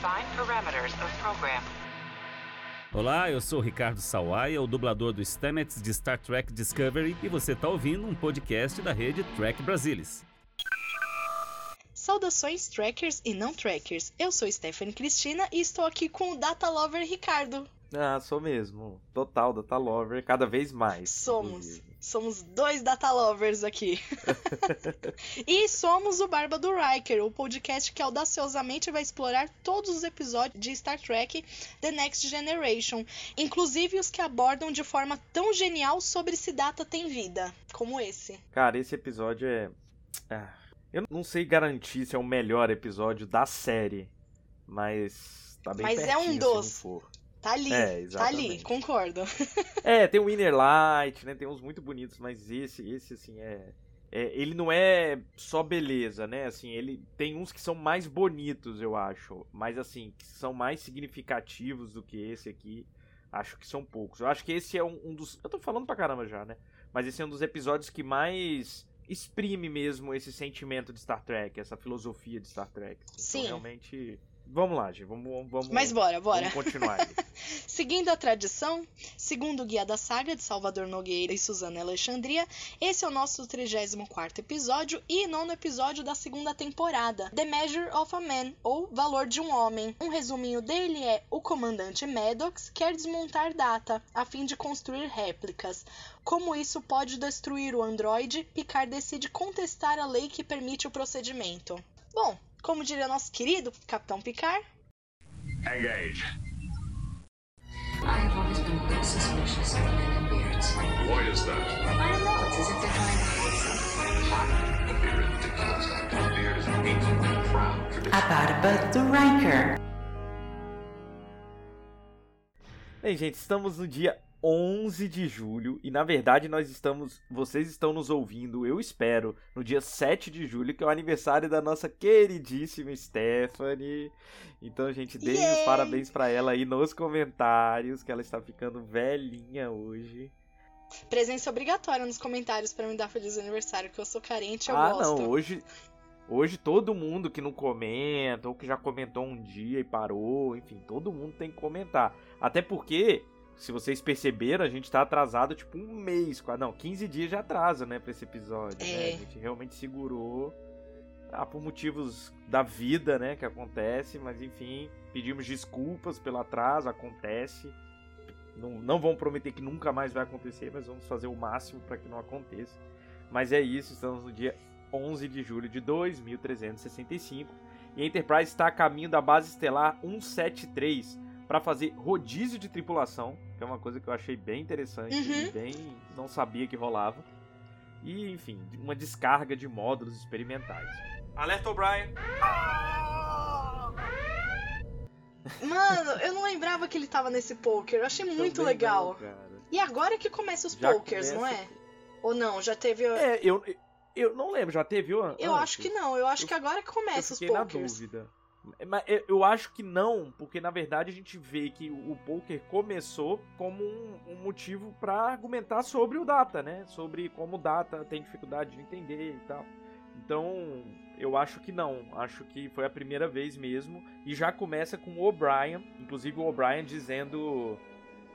Define parameters of program. Olá, eu sou Ricardo Sawaia, o dublador do Stamets de Star Trek Discovery, e você está ouvindo um podcast da rede Trek Brasilis. Saudações trackers e não trackers. Eu sou Stephanie Cristina e estou aqui com o Data Lover Ricardo. Ah, sou mesmo. Total Data Lover, cada vez mais. Somos. inclusive. Somos dois Data Lovers aqui. e somos o Barba do Riker, o podcast que audaciosamente vai explorar todos os episódios de Star Trek The Next Generation, inclusive os que abordam de forma tão genial sobre se data tem vida, como esse. Cara, esse episódio é. Ah, eu não sei garantir se é o melhor episódio da série, mas tá bem Mas é pertinho um se dos. não for. Tá ali, É, tá ali, concordo. É, tem o Inner Light, né? Tem uns muito bonitos, mas esse, esse assim, é, é- Ele não é só beleza, né? Assim, ele tem uns que são mais bonitos, eu acho. Mas assim, que são mais significativos do que esse aqui. Acho que são poucos. Eu acho que esse é um, um dos. Eu tô falando pra caramba já, né? Mas esse é um dos episódios que mais exprime mesmo esse sentimento de Star Trek, essa filosofia de Star Trek. Então, Sim. realmente. Vamos lá, gente. Vamos, vamos, Mas bora, bora. vamos continuar. Seguindo a tradição, segundo o Guia da Saga de Salvador Nogueira e Suzana Alexandria, esse é o nosso 34 episódio e nono episódio da segunda temporada, The Measure of a Man, ou Valor de um Homem. Um resuminho dele é: o comandante Maddox quer desmontar Data a fim de construir réplicas. Como isso pode destruir o androide, Picard decide contestar a lei que permite o procedimento. Bom, como diria nosso querido Capitão Picard, Engage. I have always been a bit suspicious of men in beards. Why is that? I don't know, it's as if they're trying to hide something. Be ridiculous. A beard is an ancient and proud tradition. A barba do Riker. Bem, gente, estamos no dia 11 de julho e na verdade nós estamos, vocês estão nos ouvindo, eu espero, no dia 7 de julho, que é o aniversário da nossa queridíssima Stephanie. Então, gente, deem os Yay! parabéns pra ela aí nos comentários, que ela está ficando velhinha hoje. Presença obrigatória nos comentários pra me dar feliz aniversário, que eu sou carente, eu ah, gosto. não, hoje Hoje todo mundo que não comenta, ou que já comentou um dia e parou, enfim, todo mundo tem que comentar. Até porque, se vocês perceberam, a gente tá atrasado tipo um mês, quase- não, 15 dias de atraso, né, pra esse episódio. né? É. A gente realmente segurou ah, por motivos da vida, né, que acontece, mas enfim, pedimos desculpas pelo atraso, acontece. Não, não vamos prometer que nunca mais vai acontecer, mas vamos fazer o máximo para que não aconteça. Mas é isso, estamos no dia 11 de julho de 2365 e a Enterprise está a caminho da base estelar 173 para fazer rodízio de tripulação, que é uma coisa que eu achei bem interessante Uhum. e bem não sabia que rolava. E, enfim, uma descarga de módulos experimentais. Alerta O'Brien! Mano, eu não lembrava que ele tava nesse poker. Eu achei muito Também legal. não. E agora que começa os Já pokers, não é? começa- Ou não? Já teve. É, eu, eu não lembro, já teve o eu acho que não. Eu acho Eu- que agora que Eu começa os fiquei na pokers. dúvida. Mas eu- acho que não, porque na verdade a gente vê que o poker começou como um, um motivo pra argumentar sobre o Data, né? Sobre como o Data tem dificuldade de entender e tal. Então, eu acho que não. Acho que foi a primeira vez mesmo. E já começa com o O'Brien. Inclusive o O'Brien dizendo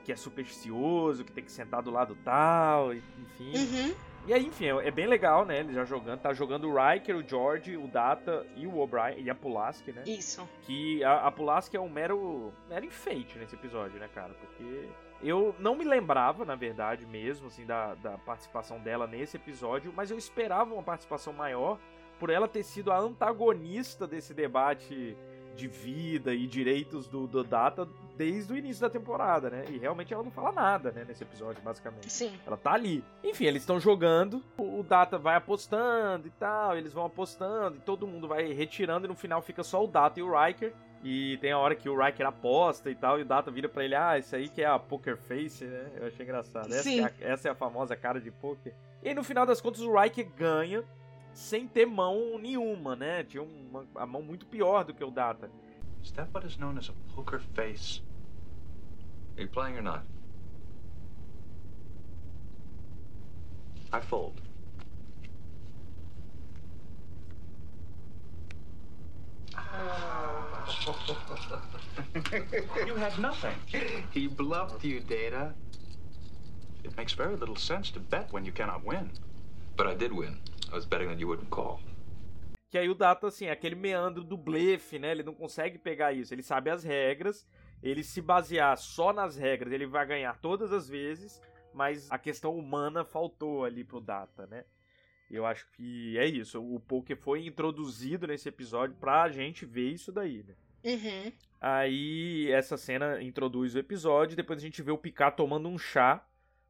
que é supersticioso, que tem que sentar do lado tal, enfim. Uhum. E aí, enfim, é é bem legal, né? Ele já jogando. Tá jogando o Riker, o George, o Data e o O'Brien. E a Pulaski, né? Isso. Que a, a Pulaski é um mero, mero enfeite nesse episódio, né, cara? Porque eu não me lembrava, na verdade, mesmo, assim, da, da participação dela nesse episódio. Mas eu esperava uma participação maior por ela ter sido a antagonista desse debate de vida e direitos do, do Data desde o início da temporada, né? E realmente ela não fala nada, né, nesse episódio, basicamente. Sim. Ela tá ali. Enfim, eles estão jogando, o Data vai apostando e tal, eles vão apostando e todo mundo vai retirando e no final fica só o Data e o Riker. E tem a hora que o Riker aposta e tal, e o Data vira pra ele, ah, isso aí que é a poker face, né? Eu achei engraçado. Essa, Sim. é a, essa é a famosa cara de poker. E aí, no final das contas o Riker ganha sem ter mão nenhuma, né? Tinha uma, a mão muito pior do que o Data. Is that what is known as a poker face? Are you playing or not? I fold. Ah. you had nothing. He bluffed you, Data. It makes very little sense to bet when you cannot win. But I did win. I was betting that you wouldn't call. Que aí o Data, assim, é aquele meandro do blefe, né? Ele não consegue pegar isso. Ele sabe as regras. Ele se basear só nas regras, ele vai ganhar todas as vezes. Mas a questão humana faltou ali pro Data, né? Eu acho que é isso. O poker foi introduzido nesse episódio pra gente ver isso daí, né? Uhum. Aí essa cena introduz o episódio, depois a gente vê o Picard tomando um chá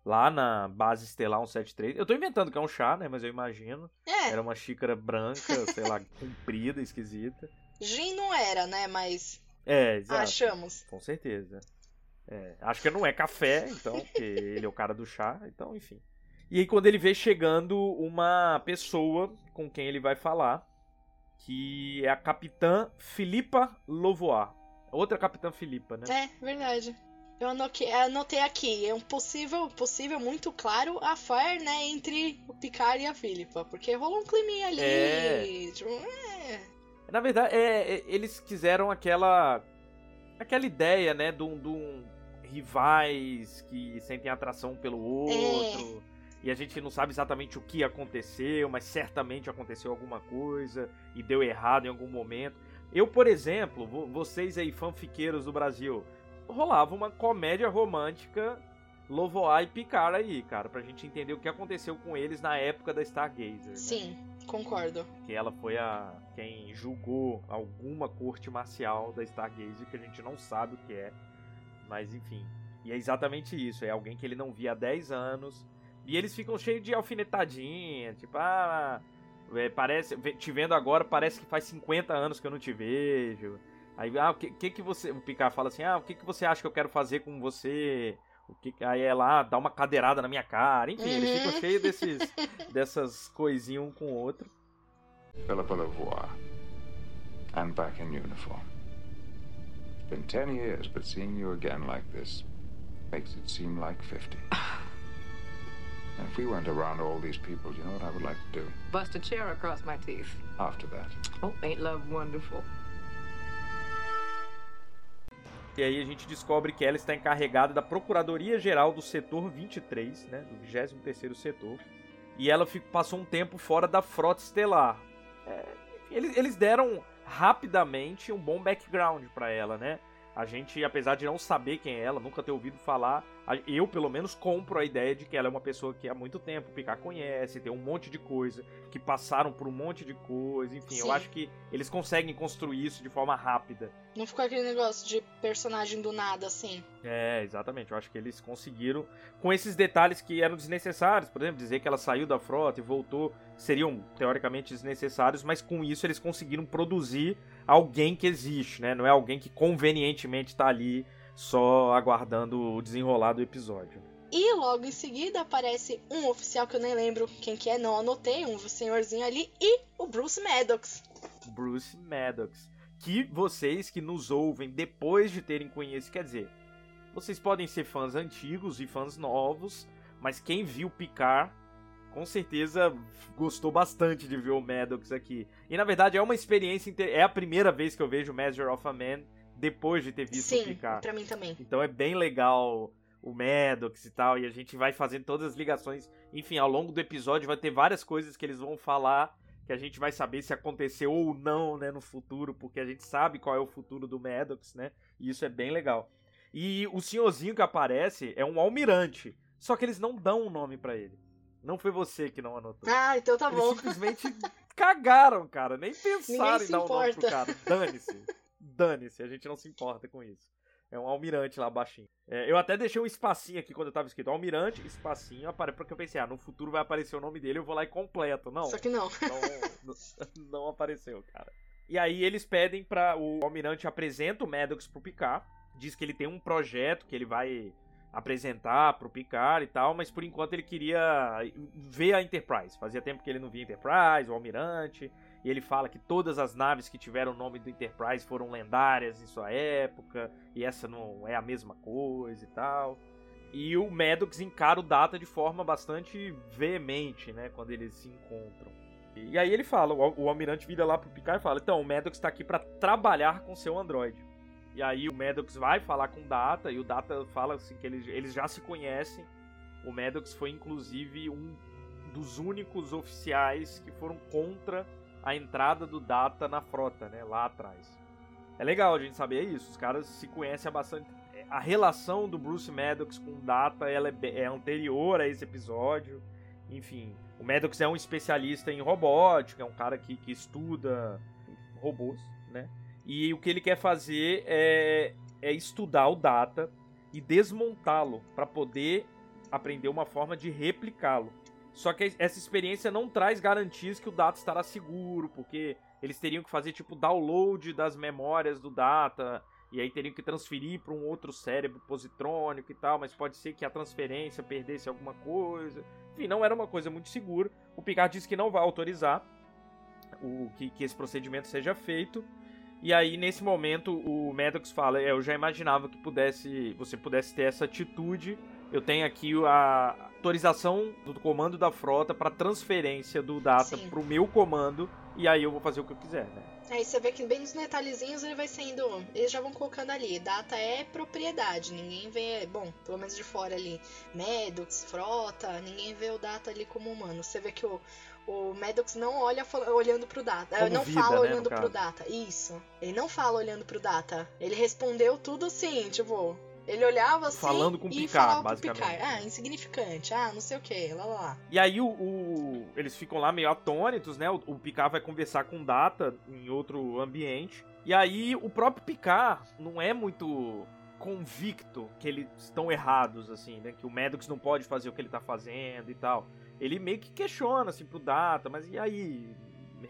lá na base estelar 173. Eu tô inventando que é um chá, né, mas eu imagino. É, Era uma xícara branca, sei lá, comprida, esquisita. gin não era, né? Mas É, exato. achamos. Com certeza. É, acho que não é café, então, porque ele é o cara do chá, então, enfim. E aí quando ele vê chegando uma pessoa com quem ele vai falar, que é a capitã Filipa Lovoar. Outra capitã Filipa, né? É, verdade. Eu anotei, aqui, é um possível, possível muito claro a fire, né, entre o Picard e a Philippa, porque rolou um climinha ali. É. tipo, é. Na verdade, é, é, eles quiseram aquela aquela ideia, né, de um, de um rivais que sentem atração pelo outro. E a gente não sabe exatamente o que aconteceu, mas certamente aconteceu alguma coisa e deu errado em algum momento. Eu, por exemplo, vo- vocês aí, fanfiqueiros do Brasil, rolava uma comédia romântica Lovoar e Picard aí, cara, pra gente entender o que aconteceu com eles na época da Stargazer. né? Sim, concordo. que ela foi a quem julgou alguma corte marcial da Stargazer que a gente não sabe o que é, mas enfim. E é exatamente isso, é alguém que ele não via há 10 anos. E eles ficam cheios de alfinetadinha, tipo, ah, é, parece, te vendo agora, parece que faz 50 anos que eu não te vejo. Aí, ah, o que, que que você, o Picard fala assim, ah, o que que você acha que eu quero fazer com você? O que, aí ela ah, dá uma cadeirada na minha cara, enfim, eles Uhum. ficam cheios desses, dessas coisinhas um com o outro. Philippa Lavoie. I'm back in uniform. It's been ten years, but seeing you again like this makes it seem like 50. And if we weren't around all these people, you know what I would like to do Bust a chair across my teeth. after that? Oh, ain't love wonderful? E aí a gente descobre que ela está encarregada da Procuradoria Geral do Setor 23, né, do 23º Setor. E ela passou um tempo fora da Frota Estelar. É, eles, eles deram rapidamente um bom background pra ela, né? A gente, apesar de não saber quem é ela, nunca ter ouvido falar, eu pelo menos compro a ideia de que ela é uma pessoa que há muito tempo o Picard conhece, tem um monte de coisa, que passaram por um monte de coisa, enfim, eu Sim. acho que eles conseguem construir isso de forma rápida. Não ficou aquele negócio de personagem do nada, assim. É, exatamente. Eu acho que eles conseguiram, com esses detalhes que eram desnecessários, por exemplo, dizer que ela saiu da frota e voltou, seriam teoricamente desnecessários, mas com isso eles conseguiram produzir alguém que existe, né? Não é alguém que convenientemente está ali só aguardando o desenrolar do episódio. E logo em seguida aparece um oficial que eu nem lembro quem que é, não anotei, um senhorzinho ali, e o Bruce Maddox. Bruce Maddox. Que vocês que nos ouvem depois de terem conhecido, quer dizer, vocês podem ser fãs antigos e fãs novos, mas quem viu Picard com certeza gostou bastante de ver o Maddox aqui. E na verdade é uma experiência, é a primeira vez que eu vejo Measure of a Man depois de ter visto o Sim, pra mim também. Então é bem legal o Maddox e tal, e a gente vai fazendo todas as ligações. Enfim, ao longo do episódio vai ter várias coisas que eles vão falar que a gente vai saber se aconteceu ou não, né, no futuro, porque a gente sabe qual é o futuro do Maddox, né? E isso é bem legal. E o senhorzinho que aparece é um almirante, só que eles não dão um nome pra ele. Não foi você que não anotou. Ah, então tá Eles bom. simplesmente cagaram, cara. Nem pensaram em dar um nome pro cara. Dane-se. Dane-se, a gente não se importa com isso. É um almirante lá baixinho. É, eu até deixei um espacinho aqui quando eu tava escrito almirante, espacinho, apare... porque eu pensei, ah, no futuro vai aparecer o nome dele, eu vou lá e completo. Não, Só que não. não, não- não apareceu, cara. E aí eles pedem pra. O almirante apresenta o Maddox pro Picard. Diz que ele tem um projeto que ele vai apresentar pro Picard e tal, mas por enquanto ele queria ver a Enterprise. Fazia tempo que ele não via Enterprise, o almirante. E ele fala que todas as naves que tiveram o nome do Enterprise foram lendárias em sua época, e essa não é a mesma coisa e tal. E o Maddox encara o Data de forma bastante veemente, né, quando eles se encontram. E aí ele fala, o, o almirante vira lá pro Picard e fala: "Então, o Maddox tá aqui para trabalhar com seu androide". E aí o Maddox vai falar com o Data e o Data fala assim que eles, eles já se conhecem. O Maddox foi inclusive um dos únicos oficiais que foram contra a entrada do Data na frota, né, lá atrás. É legal a gente saber isso, os caras se conhecem há bastante a relação do Bruce Maddox com o Data ela é, é anterior a esse episódio. Enfim, o Maddox é um especialista em robótica, é um cara que, que estuda robôs, né? E o que ele quer fazer é, é estudar o Data e desmontá-lo para poder aprender uma forma de replicá-lo. Só que essa experiência não traz garantias que o Data estará seguro, porque eles teriam que fazer tipo download das memórias do Data, e aí teriam que transferir para um outro cérebro positrônico e tal, mas pode ser que a transferência perdesse alguma coisa. Enfim, não era uma coisa muito segura. O Picard disse que não vai autorizar o que, que esse procedimento seja feito. E aí, nesse momento, o Maddox fala: é, Eu já imaginava que pudesse, você pudesse ter essa atitude. Eu tenho aqui a autorização do comando da frota para transferência do data para o meu comando. E aí eu vou fazer o que eu quiser, né? Aí você vê que bem nos detalhezinhos ele vai sendo. Eles já vão colocando ali. Data é propriedade. Ninguém vê. Bom, pelo menos de fora ali. Maddox, frota. Ninguém vê o Data ali como humano. Você vê que o, o Maddox não olha olhando pro Data. Como não vida, fala né, olhando pro. Data. Isso. Ele não fala olhando pro Data. Ele respondeu tudo assim, tipo. Ele olhava assim Falando com o Picard, basicamente. Picard. Ah, insignificante. Ah, não sei o que. Lá, lá, lá. E aí o, o- eles ficam lá meio atônitos, né? O, o Picard vai conversar com o Data em outro ambiente. E aí o próprio Picard não é muito convicto que eles estão errados, assim, né? Que o Maddox não pode fazer o que ele tá fazendo e tal. Ele meio que questiona, assim, pro Data, mas e aí?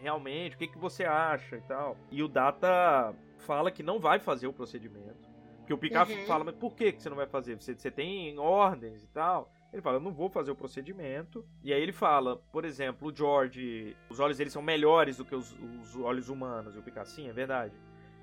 Realmente, o que, que você acha e tal? E o Data fala que não vai fazer o procedimento. Porque o Picard Uhum. fala, mas por que, que você não vai fazer? Você, você tem ordens e tal. Ele fala, eu não vou fazer o procedimento. E aí ele fala, por exemplo, o George, os olhos dele são melhores do que os, os olhos humanos. E o Picard, sim, é verdade.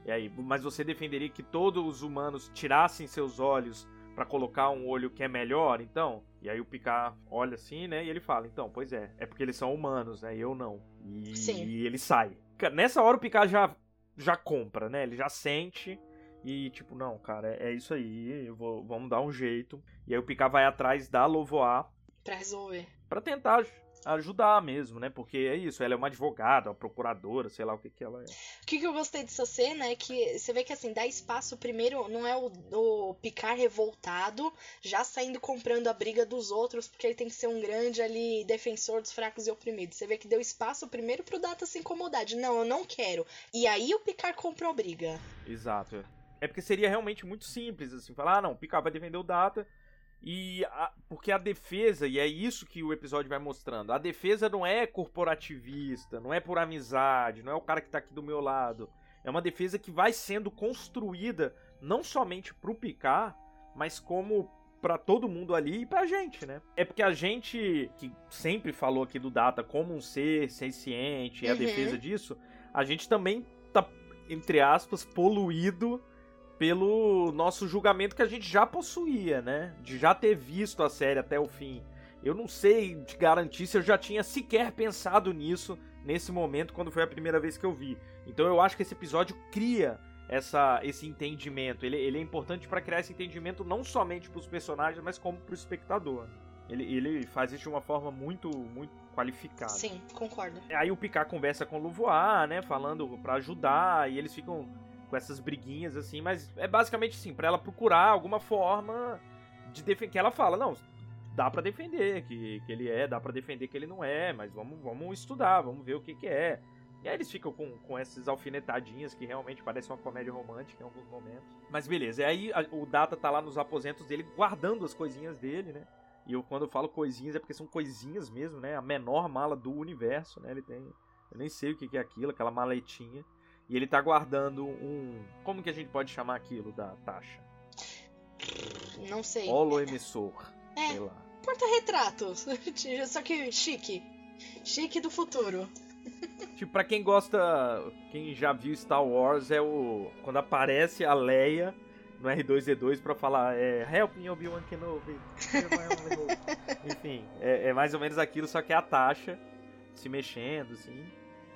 E aí, mas você defenderia que todos os humanos tirassem seus olhos pra colocar um olho que é melhor, então? E aí o Picard olha assim, né? E ele fala, então, pois é, é porque eles são humanos, né? E eu não. E, Sim. e ele sai. Nessa hora o Picard já, já compra, né? Ele já sente e tipo, não, cara, é, é isso aí, eu vou, vamos dar um jeito. E aí o Picard vai atrás da Lovoar Pra resolver. pra tentar aj- ajudar mesmo, né? Porque é isso, ela é uma advogada, uma procuradora, sei lá o que que ela é. O que, que eu gostei dessa cena é que você vê que assim, dá espaço primeiro, não é o, o Picard revoltado, já saindo comprando a briga dos outros, porque ele tem que ser um grande ali defensor dos fracos e oprimidos. Você vê que deu espaço primeiro pro Data se incomodar, de não, eu não quero. E aí o Picard comprou a briga. Exato. É porque seria realmente muito simples, assim, falar, ah, não, o Picard vai defender o Data, e a- porque a defesa, e é isso que o episódio vai mostrando, a defesa não é corporativista, não é por amizade, não é o cara que tá aqui do meu lado. É uma defesa que vai sendo construída não somente pro Picard, mas como pra todo mundo ali e pra gente, né? É porque a gente que sempre falou aqui do Data como um ser senciente, e a Uhum. defesa disso, a gente também tá entre aspas poluído pelo nosso julgamento que a gente já possuía, né? De já ter visto a série até o fim. Eu não sei te garantir se eu já tinha sequer pensado nisso nesse momento quando foi a primeira vez que eu vi. Então eu acho que esse episódio cria essa, esse entendimento. Ele, ele é importante para criar esse entendimento não somente para os personagens, mas como para o espectador. Ele, ele faz isso de uma forma muito, muito qualificada. Sim, concordo. Aí o Picard conversa com o Louvois, né, falando pra ajudar, e eles ficam com essas briguinhas assim, mas é basicamente assim, pra ela procurar alguma forma de defender, que ela fala, não, dá pra defender que, que ele é, dá pra defender que ele não é, mas vamos, vamos estudar, vamos ver o que que é. E aí eles ficam com, com essas alfinetadinhas que realmente parecem uma comédia romântica em alguns momentos. Mas beleza, e aí a- o Data tá lá nos aposentos dele guardando as coisinhas dele, né? E eu, quando eu falo coisinhas, é porque são coisinhas mesmo, né? A menor mala do universo, né? Ele tem. Eu nem sei o que que é aquilo, aquela maletinha. E ele tá guardando um. Como que a gente pode chamar aquilo da taxa? Não sei. Holoemissor. É. Sei lá. Porta-retratos. Só que chique. Chique do futuro. Tipo, pra quem gosta. Quem já viu Star Wars, é o. Quando aparece a Leia no R2D2 pra falar é, Help me, Obi-Wan Kenobi. Enfim, é, é mais ou menos aquilo, só que é a taxa. se mexendo, assim.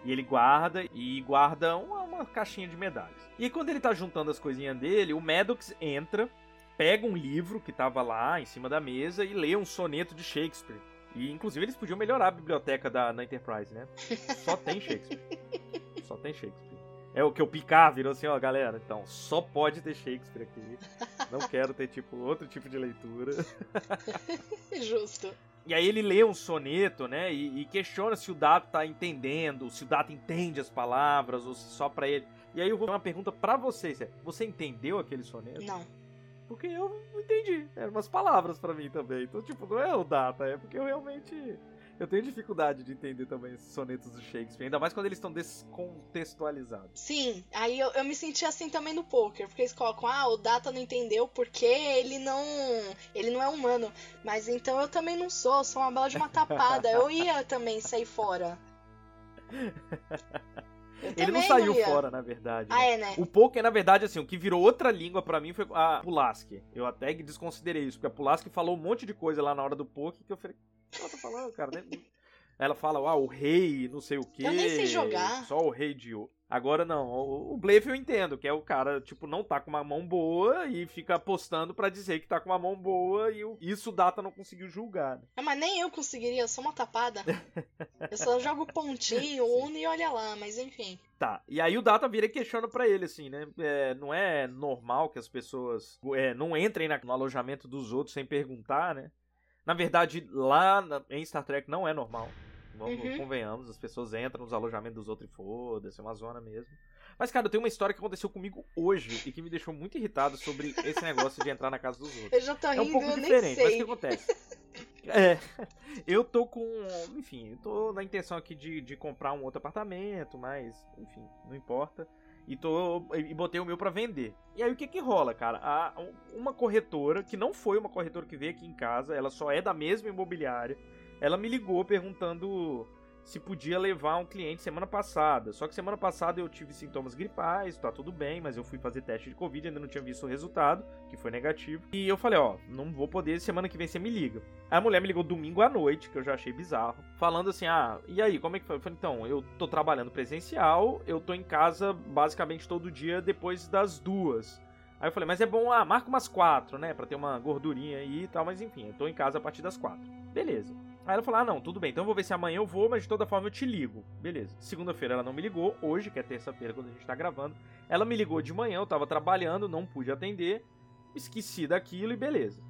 E ele guarda e guarda uma, uma caixinha de medalhas. E aí, quando ele tá juntando as coisinhas dele, o Maddox entra, pega um livro que tava lá em cima da mesa e lê um soneto de Shakespeare. E inclusive eles podiam melhorar a biblioteca da na Enterprise, né? Só tem Shakespeare. Só tem Shakespeare. É o que o Picard virou assim, ó, galera. Então, só pode ter Shakespeare aqui. Não quero ter, tipo, outro tipo de leitura. Justo. E aí ele lê um soneto, né? E, e questiona se o Data tá entendendo, se o Data entende as palavras, ou se só pra ele. E aí eu vou fazer uma pergunta pra vocês. Você entendeu aquele soneto? Não. Porque eu não entendi. Eram umas palavras pra mim também. Então, tipo, não é o Data, é porque eu realmente. Eu tenho dificuldade de entender também esses sonetos do Shakespeare. Ainda mais quando eles estão descontextualizados. Sim, aí eu, eu me senti assim também no poker, porque eles colocam, ah, o Data não entendeu porque ele não. ele não é humano. Mas então eu também não sou, sou uma bela de uma tapada. eu ia também sair fora. Eu Ele não saiu ia. fora, na verdade. Ah, é, né? O poker, na verdade, assim, o que virou outra língua pra mim foi a Pulaski. Eu até desconsiderei isso, porque a Pulaski falou um monte de coisa lá na hora do poker que eu falei, ela tá falando, cara? Nem- Ela fala, ah, o rei, não sei o quê. Eu nem sei jogar. Só o rei de ouro. Agora não, o, o Blefe eu entendo, que é o cara, tipo, não tá com uma mão boa e fica apostando pra dizer que tá com uma mão boa e o- isso o Data não conseguiu julgar. né? Ah, mas nem eu conseguiria, eu sou uma tapada. eu só jogo pontinho, uno e olha lá, mas enfim. Tá, e aí o Data vira e questiona pra ele, assim, né? É, não é normal que as pessoas é, não entrem na- no alojamento dos outros sem perguntar, né? Na verdade, lá na- em Star Trek não é normal. Vamos, Uhum. convenhamos, as pessoas entram nos alojamentos dos outros e foda-se, é uma zona mesmo. Mas, cara, eu tenho uma história que aconteceu comigo hoje e que me deixou muito irritado sobre esse negócio de entrar na casa dos outros. Eu já tô É um rindo, pouco diferente, mas o que acontece? É, eu tô com. Enfim, eu tô na intenção aqui de, de comprar um outro apartamento, mas, enfim, não importa. E, tô, e botei o meu pra vender. E aí o que que rola, cara? A, uma corretora, que não foi uma corretora que veio aqui em casa, ela só é da mesma imobiliária, ela me ligou perguntando se podia levar um cliente semana passada. Só que semana passada eu tive sintomas gripais, tá tudo bem, mas eu fui fazer teste de Covid, ainda não tinha visto o resultado, que foi negativo. E eu falei, ó, não vou poder, semana que vem você me liga. A mulher me ligou domingo à noite, que eu já achei bizarro, falando assim, ah, e aí, como é que foi? Eu falei, então, eu tô trabalhando presencial, eu tô em casa basicamente todo dia depois das duas. Aí eu falei, mas é bom, ah, marca umas quatro, né, pra ter uma gordurinha aí e tal, mas enfim, eu tô em casa a partir das quatro. Beleza. Aí ela falou: Ah, não, tudo bem, então eu vou ver se amanhã eu vou, mas de toda forma eu te ligo. Beleza. Segunda-feira ela não me ligou, hoje, que é terça-feira, quando a gente tá gravando. Ela me ligou de manhã, eu tava trabalhando, não pude atender, esqueci daquilo e beleza.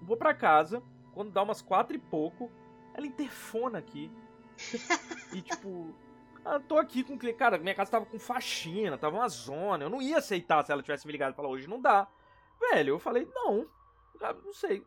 Vou pra casa, quando dá umas quatro e pouco, ela interfona aqui. e tipo. Ah, tô aqui com cliente. Cara, minha casa tava com faxina, tava uma zona. Eu não ia aceitar se ela tivesse me ligado e falar, hoje não dá. Velho, eu falei, não. Não sei.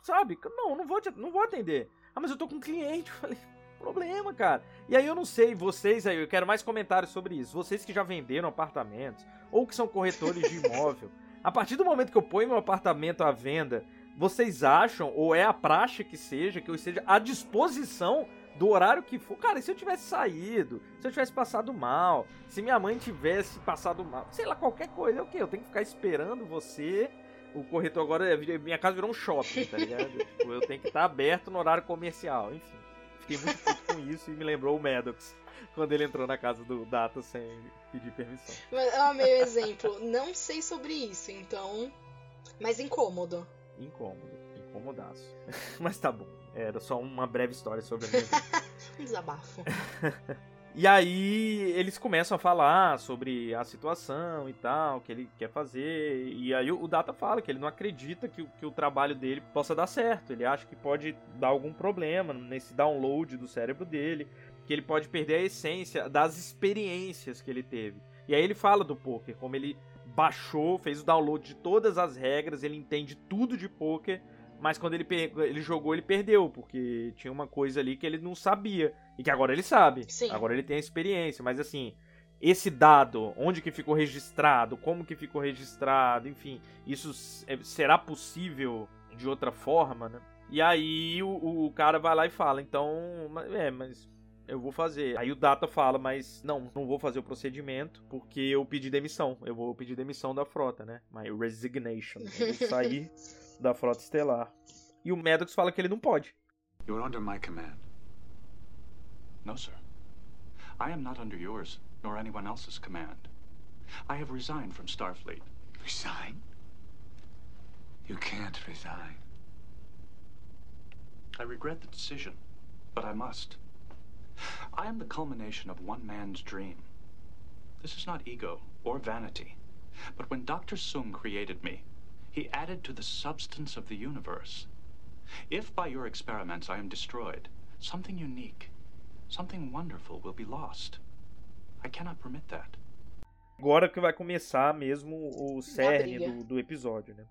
Sabe? Não, não vou, te- não vou atender. Ah, mas eu tô com um cliente. Eu falei, problema, cara. E aí eu não sei, vocês aí, eu quero mais comentários sobre isso. Vocês que já venderam apartamentos, ou que são corretores de imóvel, a partir do momento que eu ponho meu apartamento à venda, vocês acham, ou é a praxe que seja, que eu esteja à disposição do horário que for. Cara, e se eu tivesse saído, se eu tivesse passado mal, se minha mãe tivesse passado mal, sei lá, qualquer coisa, é o quê? Eu tenho que ficar esperando você. O corretor agora, é- minha casa virou um shopping, tá ligado? tipo, eu tenho que estar aberto no horário comercial, enfim. Fiquei muito puto com isso e me lembrou o Maddox quando ele entrou na casa do Data sem pedir permissão. Mas é o meu exemplo. Não sei sobre isso, então. Mas incômodo. Incômodo, incomodaço. Mas tá bom, era só uma breve história sobre a minha vida. Um desabafo. E aí eles começam a falar sobre a situação e tal, o que ele quer fazer. E aí o Data fala que ele não acredita que, que o trabalho dele possa dar certo. Ele acha que pode dar algum problema nesse download do cérebro dele. Que ele pode perder a essência das experiências que ele teve. E aí ele fala do poker, como ele baixou, fez o download de todas as regras, ele entende tudo de poker. Mas quando ele, ele jogou, ele perdeu, porque tinha uma coisa ali que ele não sabia. E que agora ele sabe. Sim. Agora ele tem a experiência. Mas assim, esse dado, onde que ficou registrado, como que ficou registrado, enfim, isso é- será possível de outra forma, né? E aí o, o cara vai lá e fala, então, é, mas eu vou fazer. Aí o Data fala, mas não, não vou fazer o procedimento porque eu pedi demissão. Eu vou pedir demissão da frota, né? My resignation. Eu vou sair da frota estelar. E o Maddox fala que ele não pode. You're under my command. No, sir. I am not under yours, nor anyone else's command. I have resigned from Starfleet. Resign? You can't resign. I regret the decision, but I must. I am the culmination of one man's dream. This is not ego or vanity, but when Dr. Sung created me, he added to the substance of the universe. If by your experiments I am destroyed, something unique, something wonderful will be lost. I cannot permit that. Agora que vai começar mesmo o cerne do, do, episódio, né?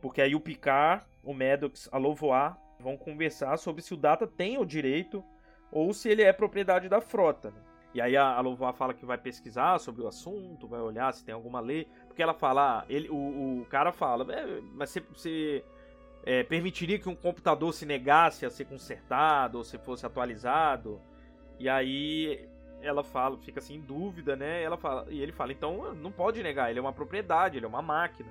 Porque aí o Picard, o Maddox, a Lovoar vão conversar sobre se o Data tem o direito ou se ele é propriedade da frota. Né? E aí a, a Lovoar fala que vai pesquisar sobre o assunto, vai olhar se tem alguma lei. Porque ela fala, ele, o, o cara fala, é, mas você, você é, permitiria que um computador se negasse a ser consertado ou se fosse atualizado? E aí ela fala, fica assim em dúvida, né? Ela fala, e ele fala, então não pode negar, ele é uma propriedade, ele é uma máquina.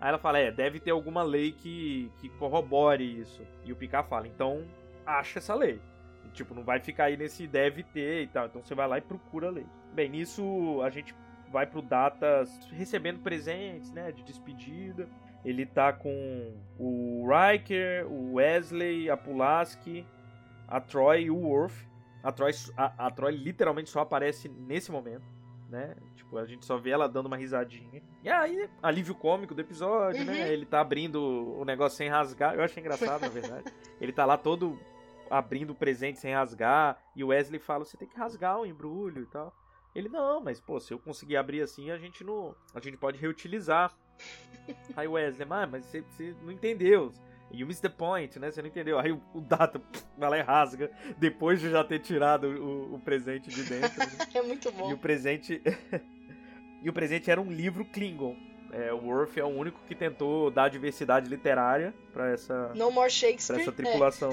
Aí ela fala, é, deve ter alguma lei que, que corrobore isso. E o Picard fala, então acha essa lei. E, tipo, não vai ficar aí nesse deve ter e tal. Então você vai lá e procura a lei. Bem, nisso a gente vai pro Data recebendo presentes, né, de despedida. Ele tá com o Riker, o Wesley, a Pulaski, a Troy e o Worf. A Troy, a, a Troy literalmente só aparece nesse momento, né? Tipo, a gente só vê ela dando uma risadinha. E aí, alívio cômico do episódio, né? uhum. né? Ele tá abrindo o negócio sem rasgar. Eu achei engraçado, na verdade. Ele tá lá todo abrindo o presente sem rasgar. E o Wesley fala: você tem que rasgar o embrulho e tal. Ele, não, mas pô, se eu conseguir abrir assim, a gente não. A gente pode reutilizar. Aí o Wesley, mas, mas você, você não entendeu. You missed the point, né? Você não entendeu. Aí o, o Data vai lá e rasga, depois de já ter tirado o, o presente de dentro. Né? é muito bom. E o presente. e o presente era um livro Klingon. É, o Worf é o único que tentou dar diversidade literária para essa. No More Shakespeare. Pra essa tripulação.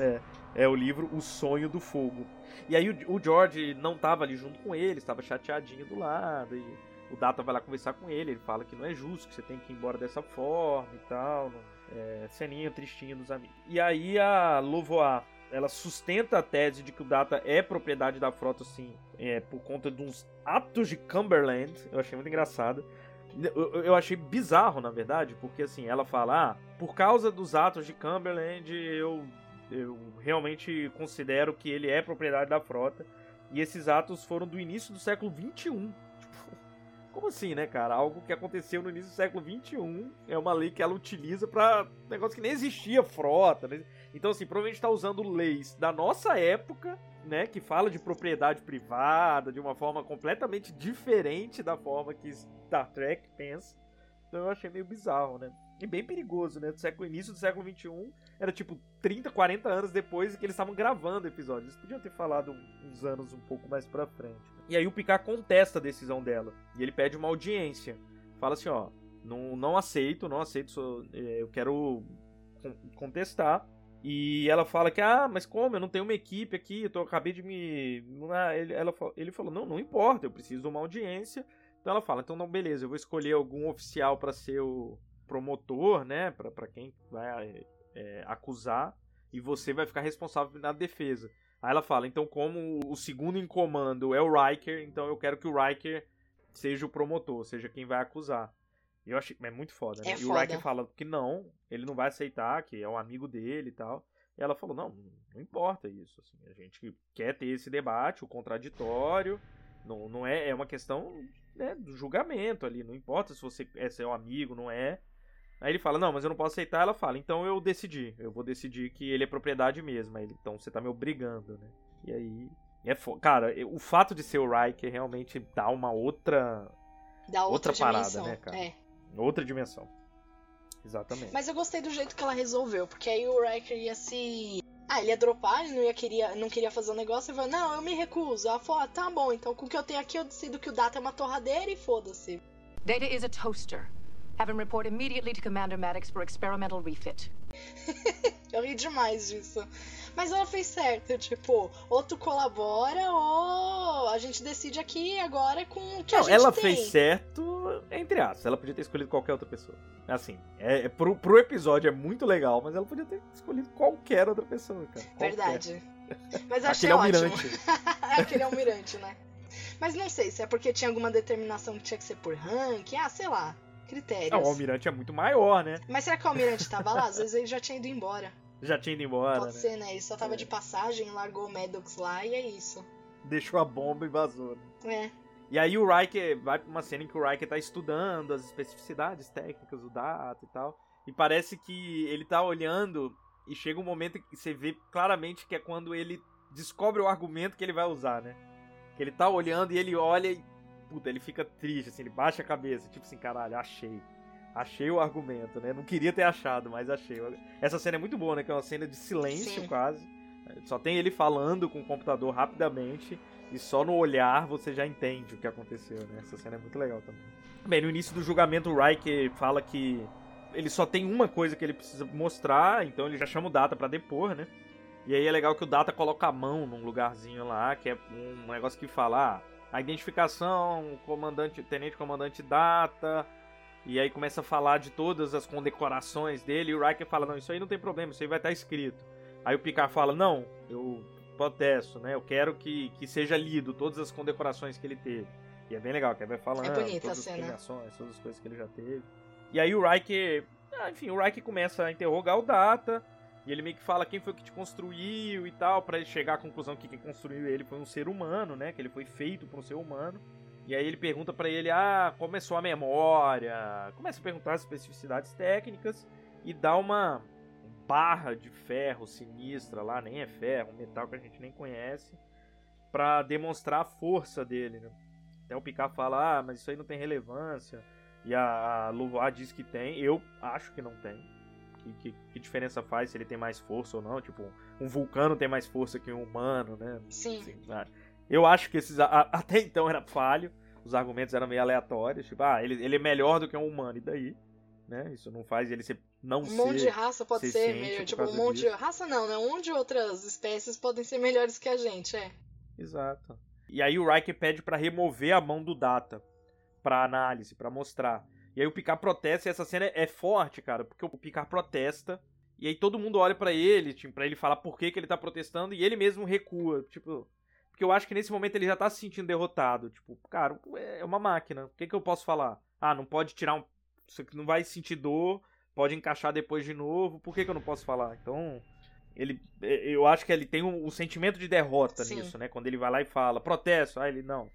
É. é. É. o livro O Sonho do Fogo. E aí o, o George não tava ali junto com ele, estava chateadinho do lado. E o Data vai lá conversar com ele, ele fala que não é justo, que você tem que ir embora dessa forma e tal. Não é, ceninha tristinha dos amigos. E aí a Louvois, ela sustenta a tese de que o Data é propriedade da frota, assim, é, por conta de uns atos de Cumberland. Eu achei muito engraçado. Eu, eu achei bizarro, na verdade, porque assim, ela fala, ah, por causa dos atos de Cumberland, eu, eu realmente considero que ele é propriedade da frota. E esses atos foram do início do século 21. Como assim, né, cara? Algo que aconteceu no início do século XXI é uma lei que ela utiliza para negócio que nem existia frota. Né? Então, assim, provavelmente está usando leis da nossa época, né, que fala de propriedade privada de uma forma completamente diferente da forma que Star Trek pensa. Então eu achei meio bizarro, né? E bem perigoso, né? Do século, início do século XXI, era tipo 30, 40 anos depois que eles estavam gravando episódios. Eles podiam ter falado uns anos um pouco mais pra frente. Né? E aí o Picard contesta a decisão dela. E ele pede uma audiência. Fala assim, ó, não, não aceito, não aceito, sou, é, eu quero contestar. E ela fala que, ah, mas como? Eu não tenho uma equipe aqui, eu tô, acabei de me. Ele, ela, ele falou, não, não importa, eu preciso de uma audiência. Então ela fala, então não, beleza, eu vou escolher algum oficial para ser o promotor, né? Para quem vai é, acusar. E você vai ficar responsável na defesa. Aí ela fala, então como o segundo em comando é o Riker, então eu quero que o Riker seja o promotor, seja quem vai acusar. Eu achei, é muito foda, né? É e o Riker fala que não, ele não vai aceitar, que é um amigo dele e tal. E ela falou, não, não importa isso, assim, a gente quer ter esse debate, o contraditório, não, não é, é uma questão né, do julgamento ali, não importa se você é seu amigo, não é. Aí ele fala, não, mas eu não posso aceitar. Ela fala, então eu decidi. Eu vou decidir que ele é propriedade mesmo. Aí ele, então você tá me obrigando, né? E aí. É fo... Cara, o fato de ser o Riker realmente dá uma outra. Dá outra, outra parada, né, cara? É. Outra dimensão. Exatamente. Mas eu gostei do jeito que ela resolveu, porque aí o Riker ia se. Ah, ele ia dropar, ele não, ia queria, não queria fazer o um negócio e falou, não, eu me recuso. Ela falou, ah, tá bom, então com o que eu tenho aqui eu decido que o Data é uma torradeira e foda-se. Data is a toaster. Have him report immediately to Commander Maddox for experimental refit. eu ri demais disso. Mas ela fez certo, tipo, ou tu colabora ou a gente decide aqui agora com o que Não, a gente ela tem. fez certo, entre aspas. Ela podia ter escolhido qualquer outra pessoa. Assim, é, é pro, pro episódio é muito legal, mas ela podia ter escolhido qualquer outra pessoa, cara. Qualquer. Verdade. Mas eu achei Aquele ótimo. almirante. Aquele almirante, né? Mas não sei se é porque tinha alguma determinação que tinha que ser por ranking, ah, sei lá, critérios. Não, o almirante é muito maior, né? Mas será que o almirante tava lá? Às vezes ele já tinha ido embora. Já tinha ido embora, Pode né? ser, né? Ele só tava É. de passagem, largou o Maddox lá e é isso. Deixou a bomba e vazou, né? É. E aí o Riker vai pra uma cena em que o Riker tá estudando as especificidades técnicas do data e tal. E parece que ele tá olhando e chega um momento que você vê claramente que é quando ele descobre o argumento que ele vai usar, né? Que ele tá olhando e ele olha e. Puta, ele fica triste, assim, ele baixa a cabeça, tipo assim, caralho, achei. Achei o argumento, né? Não queria ter achado, mas achei. Essa cena é muito boa, né? Que é uma cena de silêncio Sim. quase. Só tem ele falando com o computador rapidamente. E só no olhar você já entende o que aconteceu, né? Essa cena é muito legal também. Bem, no início do julgamento, o Riker fala que ele só tem uma coisa que ele precisa mostrar, então ele já chama o Data pra depor, né? E aí é legal que o Data coloca a mão num lugarzinho lá, que é um negócio que fala ah, a identificação, comandante, tenente comandante Data, e aí começa a falar de todas as condecorações dele, e o Riker fala, não, isso aí não tem problema, isso aí vai estar escrito. Aí o Picard fala, não, eu protesto, né? Eu quero que, que seja lido todas as condecorações que ele teve. E é bem legal, que ele vai falando É bonita todas a as cena. todas as coisas que ele já teve. E aí o Riker, ah, enfim, o Riker começa a interrogar o Data, e ele meio que fala quem foi que te construiu e tal, pra ele chegar à conclusão que quem construiu ele foi um ser humano, né? Que ele foi feito por um ser humano. E aí ele pergunta pra ele, ah, como é sua memória? Começa a perguntar as especificidades técnicas e dá uma barra de ferro sinistra lá, nem é ferro, um metal que a gente nem conhece, pra demonstrar a força dele, né? Até o Picard fala, ah, mas isso aí não tem relevância. E a, a Louvois diz que tem, eu acho que não tem. Que, que, que diferença faz se ele tem mais força ou não? Tipo, um vulcano tem mais força que um humano, né? Sim. Assim, eu acho que esses. a- até então era falho. Os argumentos eram meio aleatórios. Tipo, ah, ele, ele é melhor do que um humano, e daí? Né? Isso não faz ele ser. Não Um ser. monte de raça pode ser ser, por Tipo, um monte de. disso. Raça não, né? Um monte de outras espécies podem ser melhores que a gente, é. Exato. E aí o Riker pede pra remover a mão do Data pra análise, pra mostrar. E aí o Picard protesta e essa cena é forte, cara, porque o Picard protesta e aí todo mundo olha pra ele, tipo, para ele falar por que, que ele tá protestando e ele mesmo recua, tipo, porque eu acho que nesse momento ele já tá se sentindo derrotado, tipo, cara, é uma máquina, o que que eu posso falar? Ah, não pode tirar um, você não vai sentir dor, pode encaixar depois de novo, por que que eu não posso falar? Então, ele, eu acho que ele tem o, o sentimento de derrota Sim. nisso, né? Quando ele vai lá e fala, protesto, aí ele, não,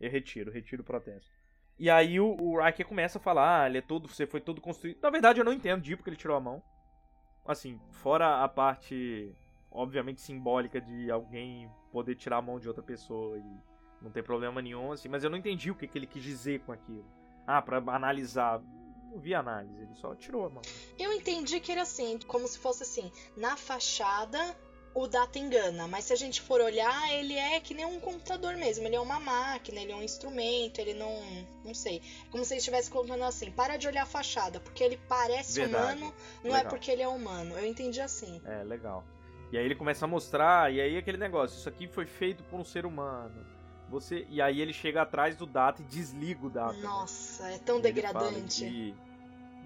eu retiro, retiro o protesto. E aí o, o Riker começa a falar, ah, ele é todo, você foi todo construído. Na verdade, eu não entendo de porque ele tirou a mão. Assim, fora a parte, obviamente, simbólica de alguém poder tirar a mão de outra pessoa e não ter problema nenhum, assim, mas eu não entendi o que, que ele quis dizer com aquilo. Ah, pra analisar. Não vi análise, ele só tirou a mão. Eu entendi que era assim, como se fosse assim, na fachada o data engana, mas se a gente for olhar, ele é que nem um computador mesmo, ele é uma máquina, ele é um instrumento, ele não, não sei, como se ele estivesse colocando assim, para de olhar a fachada, porque ele parece Verdade. humano, não é Legal. porque ele é humano. Eu entendi assim. É, legal. E aí ele começa a mostrar, e aí aquele negócio, isso aqui foi feito por um ser humano. Você, e aí ele chega atrás do Data e desliga o Data. né? Nossa, é tão fala degradante. que-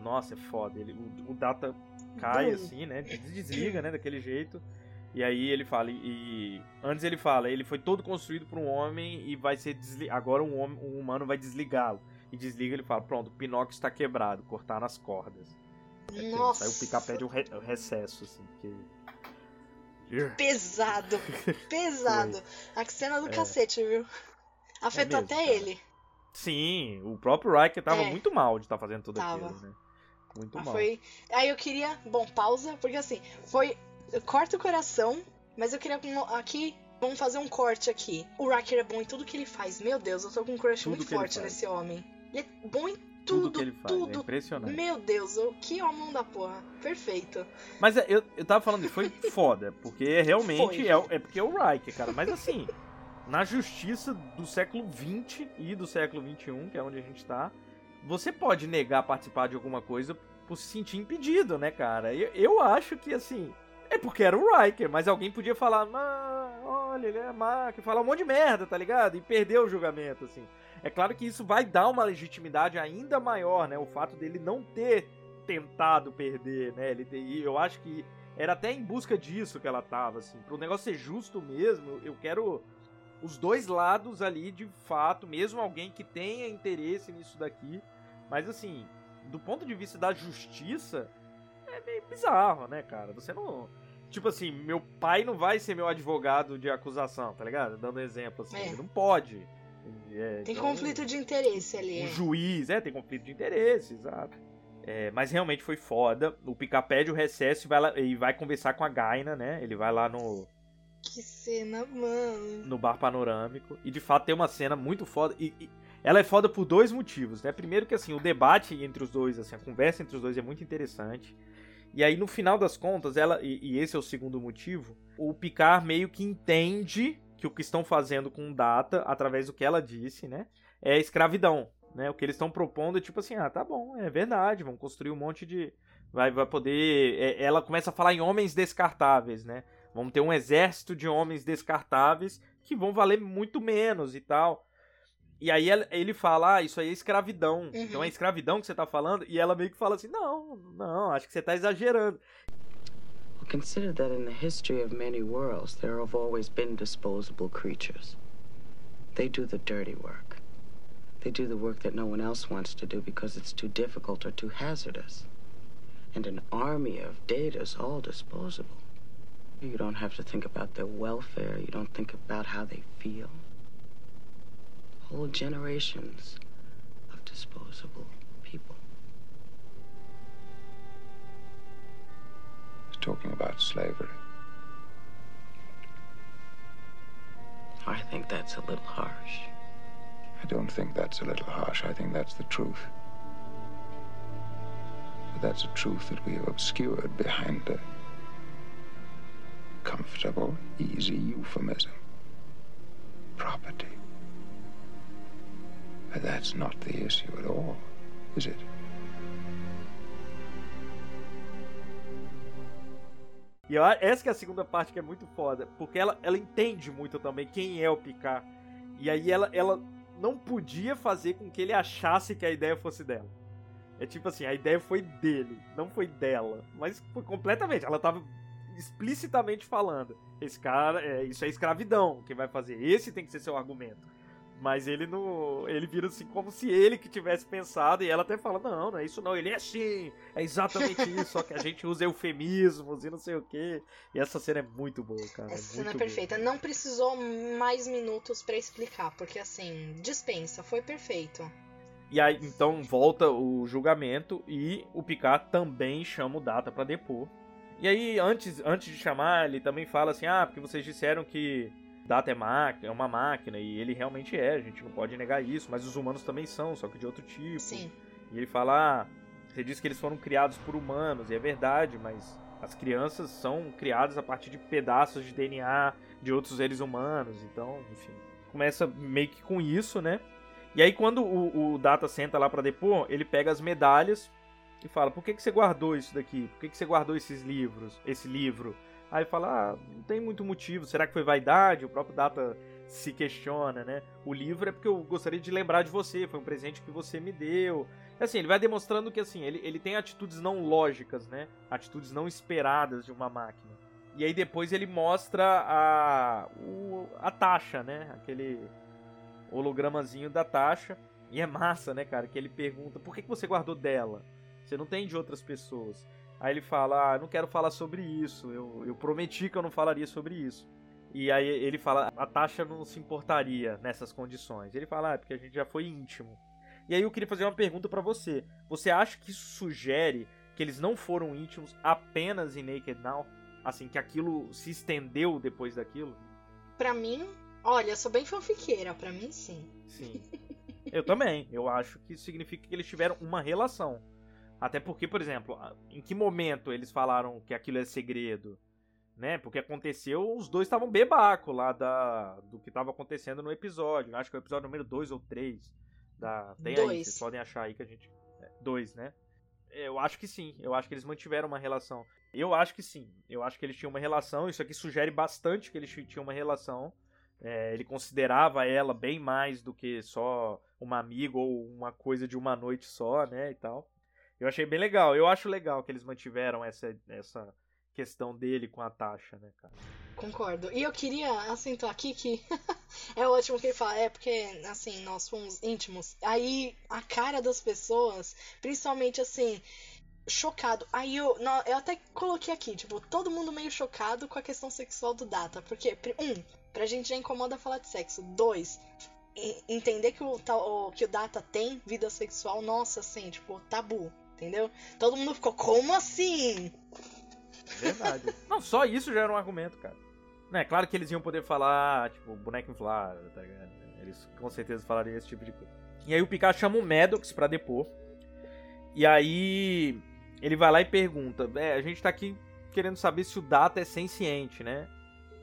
Nossa, é foda. Ele, o, o Data cai Bum. assim, né? des- Desliga, né? Daquele jeito. E aí ele fala, e, antes ele fala, ele foi todo construído por um homem e vai ser desli agora um, homem, um humano vai desligá-lo. E desliga, ele fala, pronto, o Pinóquio está quebrado, cortaram as cordas. É. Nossa. Aí o Picard pede o, re- recesso, assim, porque... Pesado, pesado. A cena do É. cacete, viu? Afetou mesmo, até cara. ele. Sim, o próprio Riker tava É. muito mal de estar fazendo tudo Tava. aquilo, né? Muito Ah, mal. foi. Aí eu queria. Bom, pausa, porque assim, foi. Corta o coração, mas eu queria. Aqui. Vamos fazer um corte aqui. O Riker é bom em tudo que ele faz. Meu Deus, eu tô com um crush Tudo muito forte nesse homem. Ele é bom em Tudo, tudo, que ele faz, é tudo. impressionante. Meu Deus, o que homem da porra. Perfeito. Mas é, eu, eu tava falando, foi foda, porque realmente Foi. é, é porque é o Riker, cara. Mas assim, na justiça do século XX e do século XXI, que é onde a gente tá, você pode negar participar de alguma coisa por se sentir impedido, né, cara? Eu, eu acho que, assim, é porque era o Riker, mas alguém podia falar, "Ah, olha, ele é máquina, falar um monte de merda, tá ligado? E perder o julgamento, assim. É claro que isso vai dar uma legitimidade ainda maior, né? O fato dele não ter tentado perder, né? Ele, e eu acho que era até em busca disso que ela tava, assim. Pro negócio ser justo mesmo, eu quero os dois lados ali de fato, mesmo alguém que tenha interesse nisso daqui. Mas assim, do ponto de vista da justiça, é meio bizarro, né, cara? Você não. Tipo assim, meu pai não vai ser meu advogado de acusação, tá ligado? Dando exemplo assim. É. Ele não pode. É, Tem então, conflito de interesse ali. O é. juiz, é, tem conflito de interesse, exato. É, mas realmente foi foda. O Picá pede o recesso e vai, lá, e vai conversar com a Gaina, né? Ele vai lá no, Que cena, mano. no bar panorâmico. E de fato tem uma cena muito foda. E, e ela é foda por dois motivos, né? Primeiro que assim, o debate entre os dois, assim, a conversa entre os dois é muito interessante. E aí, no final das contas, ela. E, e esse é o segundo motivo, o Picard meio que entende que o que estão fazendo com Data, através do que ela disse, né? É escravidão. Né? O que eles estão propondo é tipo assim, ah, tá bom, é verdade, vamos construir um monte de. Vai, vai poder. é, ela começa a falar em homens descartáveis, né? Vamos ter um exército de homens descartáveis que vão valer muito menos e tal. E aí ele fala, ah, isso aí é escravidão. Então é escravidão que você tá falando? E ela meio que fala assim, não, não, acho que você tá exagerando. Well, consider that in the history of many worlds, there have always been disposable creatures. They do the dirty work. They do the work that no one else wants to do because it's too difficult or too hazardous. And an army of data's all disposable. You don't have to think about their welfare. You don't think about how they feel. Whole generations of disposable people. He's talking about slavery. I think that's a little harsh. I don't think that's a little harsh. I think that's the truth. But that's a truth that we have obscured behind a comfortable, easy euphemism. Property. But that's not the issue at all, is it? E essa que é a segunda parte que é muito foda, porque ela, ela entende muito também quem é o Picard. E aí ela, ela não podia fazer com que ele achasse que a ideia fosse dela. É tipo assim, a ideia foi dele, não foi dela. Mas foi completamente, ela tava explicitamente falando. Esse cara, é, isso é escravidão, quem vai fazer? Esse tem que ser seu argumento. Mas ele não. Ele vira assim como se ele que tivesse pensado, e ela até fala: Não, não é isso não, ele é assim, é exatamente isso, só que a gente usa eufemismos e não sei o que. E essa cena é muito boa, cara. Essa é cena é perfeita. Não precisou mais minutos pra explicar, porque assim, dispensa, foi perfeito. E aí, então, volta o julgamento e o Picard também chama o Data pra depor. E aí, antes, antes de chamar, ele também fala assim: ah, porque vocês disseram que Data é, máquina, é uma máquina, e ele realmente é, a gente não pode negar isso, mas os humanos também são, só que de outro tipo. Sim. E ele fala: ah, você disse que eles foram criados por humanos, e é verdade, mas as crianças são criadas a partir de pedaços de DNA de outros seres humanos, então, enfim. Começa meio que com isso, né? E aí, quando o, o Data senta lá pra depor, ele pega as medalhas e fala: Por que, que você guardou isso daqui? Por que, que você guardou esses livros? Esse livro? Aí fala: Ah, não tem muito motivo. Será que foi vaidade? O próprio Data se questiona, né? O livro é porque eu gostaria de lembrar de você. Foi um presente que você me deu. Assim, ele vai demonstrando que assim, ele, ele tem atitudes não lógicas, né? Atitudes não esperadas de uma máquina. E aí depois ele mostra a, o, a taxa, né? Aquele hologramazinho da taxa. E é massa, né, cara? Que ele pergunta: por que, que você guardou dela? Você não tem de outras pessoas. Aí ele fala: ah, não quero falar sobre isso. Eu, eu prometi que eu não falaria sobre isso. E aí ele fala: a taxa não se importaria nessas condições. Ele fala: ah, é porque a gente já foi íntimo. E aí eu queria fazer uma pergunta pra você. Você acha que isso sugere que eles não foram íntimos apenas em Naked Now? Assim, que aquilo se estendeu depois daquilo? Pra mim, olha, eu sou bem fanfiqueira, pra mim sim. Sim. Eu também. Eu acho que isso significa que eles tiveram uma relação. Até porque, por exemplo, em que momento eles falaram que aquilo é segredo? Né? Porque aconteceu, os dois estavam bebaco lá da, do que estava acontecendo no episódio. Acho que é o episódio número 2 ou 3. Da... Tem aí, Dois. vocês podem achar aí que a gente. 2, né? Eu acho que sim. Eu acho que eles mantiveram uma relação. Eu acho que sim. Eu acho que eles tinham uma relação. Isso aqui sugere bastante que eles tinham uma relação. É, ele considerava ela bem mais do que só uma amiga ou uma coisa de uma noite só, né, e tal. Eu achei bem legal. Eu acho legal que eles mantiveram essa, essa questão dele com a Tasha, né, cara? Concordo. E eu queria acentuar aqui que é ótimo que ele fala, é porque, assim, nós fomos íntimos. Aí a cara das pessoas, principalmente assim, chocado. Aí eu, não, eu até coloquei aqui, tipo, todo mundo meio chocado com a questão sexual do Data. Porque, um, pra gente já incomoda falar de sexo. Dois, entender que o, que o Data tem vida sexual, nossa, assim, tipo, tabu, entendeu? Todo mundo ficou, como assim? Verdade. Não, só isso já era um argumento, cara. Não, é claro que eles iam poder falar, tipo, boneco inflável, tá ligado? Eles com certeza falariam esse tipo de coisa. E aí o Picard chama o Maddox pra depor. E aí ele vai lá e pergunta: é, a gente tá aqui querendo saber se o Data é senciente, né?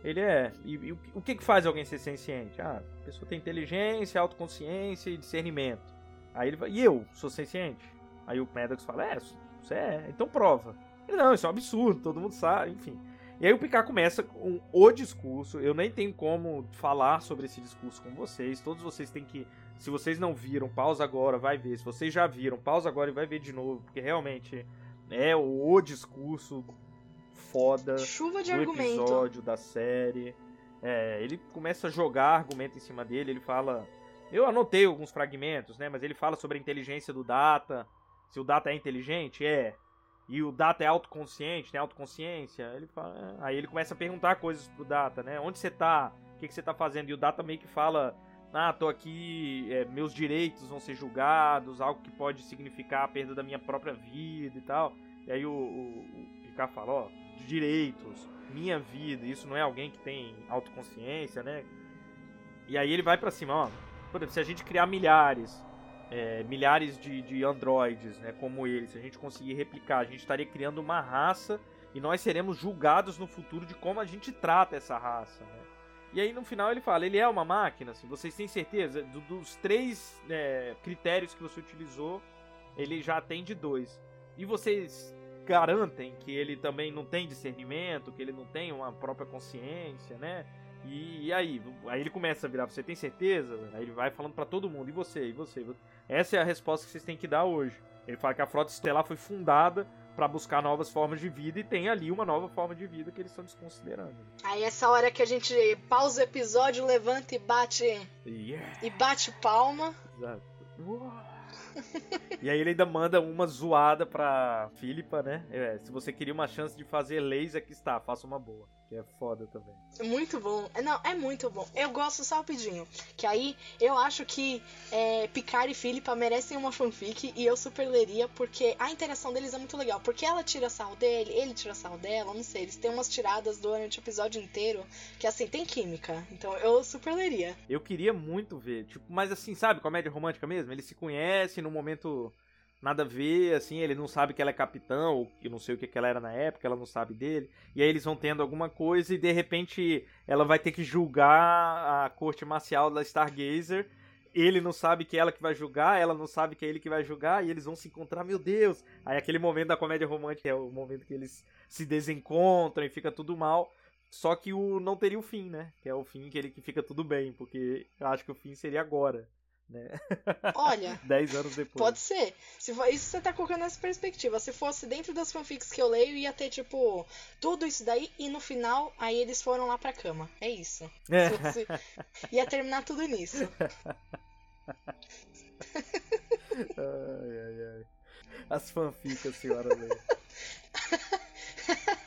Ele é. E, e o que, que faz alguém ser senciente? Ah, a pessoa tem inteligência, autoconsciência e discernimento. Aí ele vai, e eu sou senciente? Aí o Maddox fala: é, você é, então prova. Ele, não, isso é um absurdo, todo mundo sabe, enfim. E aí o Picard começa com o discurso. Eu nem tenho como falar sobre esse discurso com vocês. Todos vocês têm que. Se vocês não viram, pausa agora, vai ver. Se vocês já viram, pausa agora e vai ver de novo. Porque realmente é o discurso foda Chuva de do argumento. episódio da série. É, ele começa a jogar argumento em cima dele. Ele fala. Eu anotei alguns fragmentos, né? Mas ele fala sobre a inteligência do Data. Se o Data é inteligente, é e o Data é autoconsciente, tem autoconsciência. Ele fala, aí ele começa a perguntar coisas pro Data, né? Onde você tá? O que, você tá fazendo? E o Data meio que fala: Ah, tô aqui, é, meus direitos vão ser julgados, algo que pode significar a perda da minha própria vida e tal. E aí o, o, o Picard fala: Ó, direitos, minha vida, isso não é alguém que tem autoconsciência, né? E aí ele vai para cima: Ó, por se a gente criar milhares é, milhares de, de androides, né, como ele, se a gente conseguir replicar, a gente estaria criando uma raça e nós seremos julgados no futuro de como a gente trata essa raça. Né? E aí no final ele fala, ele é uma máquina, assim, vocês têm certeza? Do, dos três é, critérios que você utilizou, ele já atende dois. E vocês garantem que ele também não tem discernimento, que ele não tem uma própria consciência, né? E, e, aí? Aí ele começa a virar, você tem certeza? Aí ele vai falando para todo mundo, e você, e você? Essa é a resposta que vocês têm que dar hoje. Ele fala que a frota estelar foi fundada para buscar novas formas de vida e tem ali uma nova forma de vida que eles estão desconsiderando. Aí essa hora que a gente pausa o episódio, levanta e bate yeah. e bate palma. Exato. e aí ele ainda manda uma zoada pra Filipa, né? É, se você queria uma chance de fazer leis, aqui está, faça uma boa. Que é foda também. Muito bom. Não, é muito bom. Eu gosto só rapidinho. Que aí eu acho que é, Picard e Filipa merecem uma fanfic e eu super leria porque a interação deles é muito legal. Porque ela tira sarro dele, ele tira sarro dela, não sei. Eles têm umas tiradas durante o episódio inteiro que assim, tem química. Então eu super leria. Eu queria muito ver. Tipo, mas assim, sabe, comédia romântica mesmo? Eles se conhecem no momento nada a ver, assim, ele não sabe que ela é capitã, ou que não sei o que, que ela era na época, ela não sabe dele. E aí eles vão tendo alguma coisa e de repente ela vai ter que julgar a corte marcial da Stargazer. Ele não sabe que é ela que vai julgar, ela não sabe que é ele que vai julgar, e eles vão se encontrar, meu Deus! Aí aquele momento da comédia romântica é o momento que eles se desencontram e fica tudo mal. Só que o não teria o fim, né? Que é o fim que ele que fica tudo bem, porque eu acho que o fim seria agora né? Olha. Dez anos depois. Pode ser. Se for, isso você tá colocando nessa perspectiva. Se fosse dentro das fanfics que eu leio, ia ter, tipo, tudo isso daí e no final, aí eles foram lá pra cama. É isso. É. Ia terminar tudo nisso. ai, ai, ai. As fanfics, senhora lê.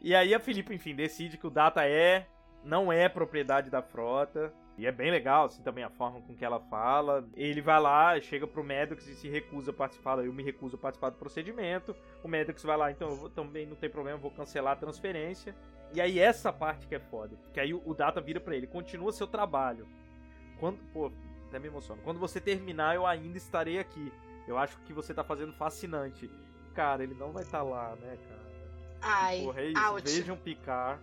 e aí a Felipe, enfim, decide que o Data é. Não é propriedade da frota e é bem legal, assim, também a forma com que ela fala. Ele vai lá, chega pro Maddox e se recusa a participar. Eu me recuso a participar do procedimento. O Maddox vai lá, então eu vou, também não tem problema, vou cancelar a transferência. E aí essa parte que é foda. Que aí o Data vira para ele, continua seu trabalho. Quando, pô, até me emociono. Quando você terminar, eu ainda estarei aqui. Eu acho que você tá fazendo fascinante. Cara, ele não vai estar tá lá, né, cara? Ai, Porra, é isso. Vejam picar.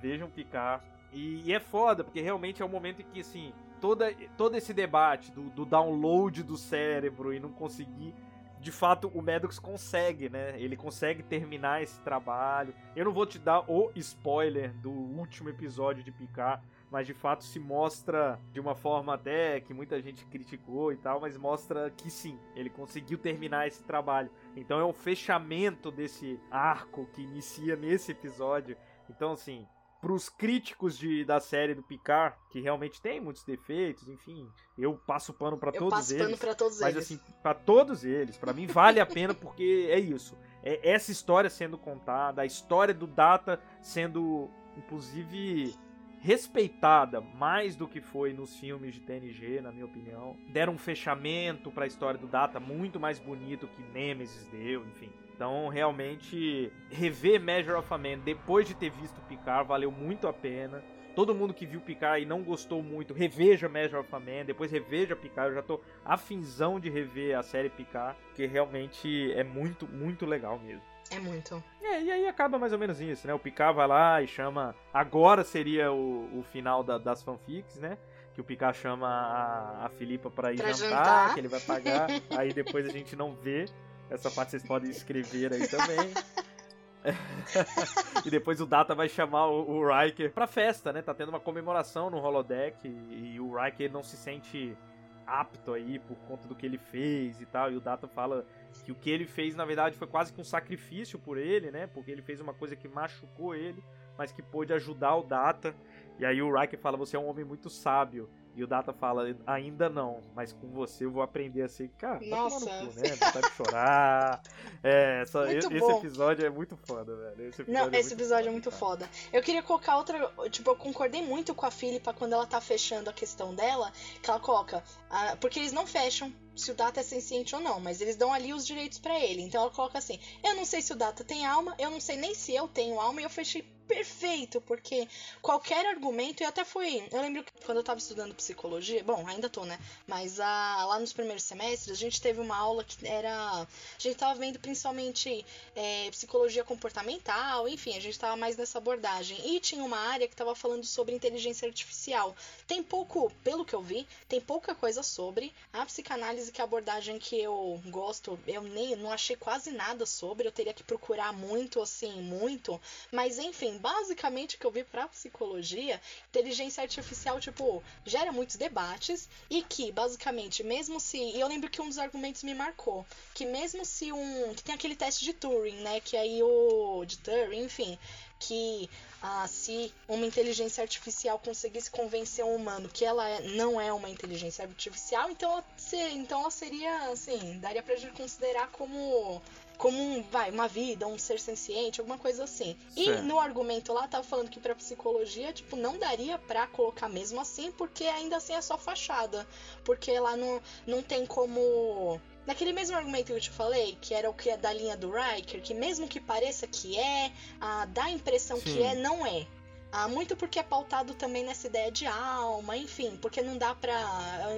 Vejam picar. E, e, é foda, porque realmente é o um momento em que, assim, toda, todo esse debate do, do download do cérebro e não conseguir. De fato, o Maddox consegue, né? Ele consegue terminar esse trabalho. Eu não vou te dar o spoiler do último episódio de Picard, mas de fato se mostra de uma forma até que muita gente criticou e tal, mas mostra que sim, ele conseguiu terminar esse trabalho. Então é o fechamento desse arco que inicia nesse episódio. Então assim, pros críticos de, da série do Picard, que realmente tem muitos defeitos, enfim, eu passo pano para todos passo eles. pano pra todos mas eles. assim, para todos eles, para mim vale a pena porque é isso. É essa história sendo contada, a história do Data sendo inclusive respeitada mais do que foi nos filmes de TNG, na minha opinião. Deram um fechamento para a história do Data muito mais bonito que Nemesis deu, enfim. Então, realmente, rever Measure of a Man depois de ter visto Picard valeu muito a pena. Todo mundo que viu Picard e não gostou muito, reveja Measure of a Man, depois reveja Picard. Eu já tô afinzão de rever a série Picard, que realmente é muito, muito legal mesmo. É muito. É, e aí acaba mais ou menos isso, né? O Picard vai lá e chama. Agora seria o, o final da- das fanfics, né? Que o Picard chama a, a Filipa pra ir Pra jantar, jantar. que ele vai pagar. aí depois a gente não vê. Essa parte vocês podem escrever aí também. e depois o Data vai chamar o, o Riker pra festa, né? Tá tendo uma comemoração no holodeck e, e o Riker não se sente apto aí por conta do que ele fez e tal. E o Data fala que o que ele fez na verdade foi quase que um sacrifício por ele, né? Porque ele fez uma coisa que machucou ele, mas que pôde ajudar o Data. E aí o Riker fala: "Você é um homem muito sábio". E o Data fala: "Ainda não, mas com você eu vou aprender a ser". Cara, Nossa. cu, né? Vontade de chorar. É, essa- esse bom. episódio é muito foda, velho. Esse episódio Não, é esse muito episódio é foda, muito cara. foda. Eu queria colocar outra. Tipo, eu concordei muito com a Philippa quando ela tá fechando a questão dela. Que ela coloca. ah, porque eles não fecham se o Data é senciente ou não, mas eles dão ali os direitos pra ele. Então ela coloca assim: Eu não sei se o Data tem alma, eu não sei nem se eu tenho alma, e eu fechei perfeito, porque qualquer argumento, e até foi. Eu lembro que quando eu tava estudando psicologia, bom, ainda tô, né? Mas ah, lá nos primeiros semestres, a gente teve uma aula que era. A gente tava vendo principalmente é, psicologia comportamental, enfim, a gente tava mais nessa abordagem. E tinha uma área que tava falando sobre inteligência artificial. Tem pouco, pelo que eu vi, tem pouca coisa sobre. A psicanálise, que é a abordagem que eu gosto, eu nem não achei quase nada sobre. Eu teria que procurar muito, assim, muito. Mas enfim, basicamente que eu vi pra psicologia, inteligência artificial, tipo, gera muitos debates e que, basicamente, mesmo se. E eu lembro que um dos argumentos me marcou. Que mesmo se um. Que tem aquele teste de Turing, né? Que aí o. De Turing, enfim. Que ah, se uma inteligência artificial conseguisse convencer um humano que ela é- não é uma inteligência artificial, então ela, então ela seria, assim, daria pra gente considerar como como um, vai, uma vida, um ser senciente, alguma coisa assim. E Certo. no argumento lá tava falando que pra psicologia, tipo, não daria pra colocar mesmo assim, porque ainda assim é só fachada. Porque lá não, não tem como. Naquele mesmo argumento que eu te falei, que era o que é da linha do Riker, que mesmo que pareça que é, ah, dá a impressão que Sim. é, não é. Ah, muito porque é pautado também nessa ideia de alma, enfim, porque não dá pra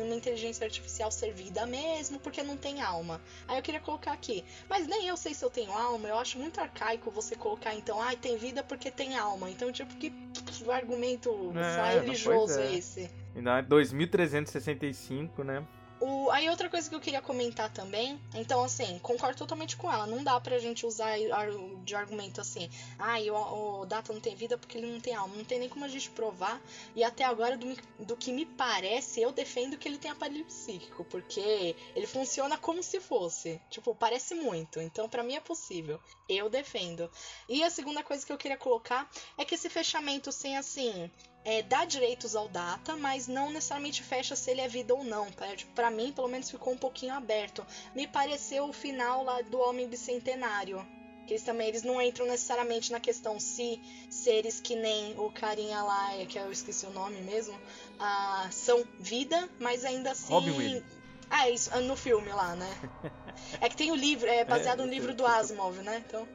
uma inteligência artificial ser vida mesmo, porque não tem alma. Aí eu queria colocar aqui, mas nem eu sei se eu tenho alma, eu acho muito arcaico você colocar então, ai, tem vida porque tem alma. Então, tipo, que que argumento É, religioso é. é esse? Ainda é 2365, né? O, aí outra coisa que eu queria comentar também, então assim, concordo totalmente com ela, não dá pra gente usar ar- de argumento assim, ah, o, o Data não tem vida porque ele não tem alma, não tem nem como a gente provar, e até agora, do, do que me parece, eu defendo que ele tem aparelho psíquico, porque ele funciona como se fosse, tipo, parece muito, então pra mim é possível, eu defendo. E a segunda coisa que eu queria colocar é que esse fechamento sem assim, é, dá direitos ao Data, mas não necessariamente fecha se ele é vida ou não. Pra, tipo, pra mim, pelo menos, ficou um pouquinho aberto. Me pareceu o final lá do Homem Bicentenário. Que eles também eles não entram necessariamente na questão se seres que nem o carinha lá, é, que eu esqueci o nome mesmo, ah, são vida, mas ainda assim. Robin Williams. Ah, isso, ah, no filme lá, né? É que tem o livro, é baseado É, no livro do Asimov, né? Então,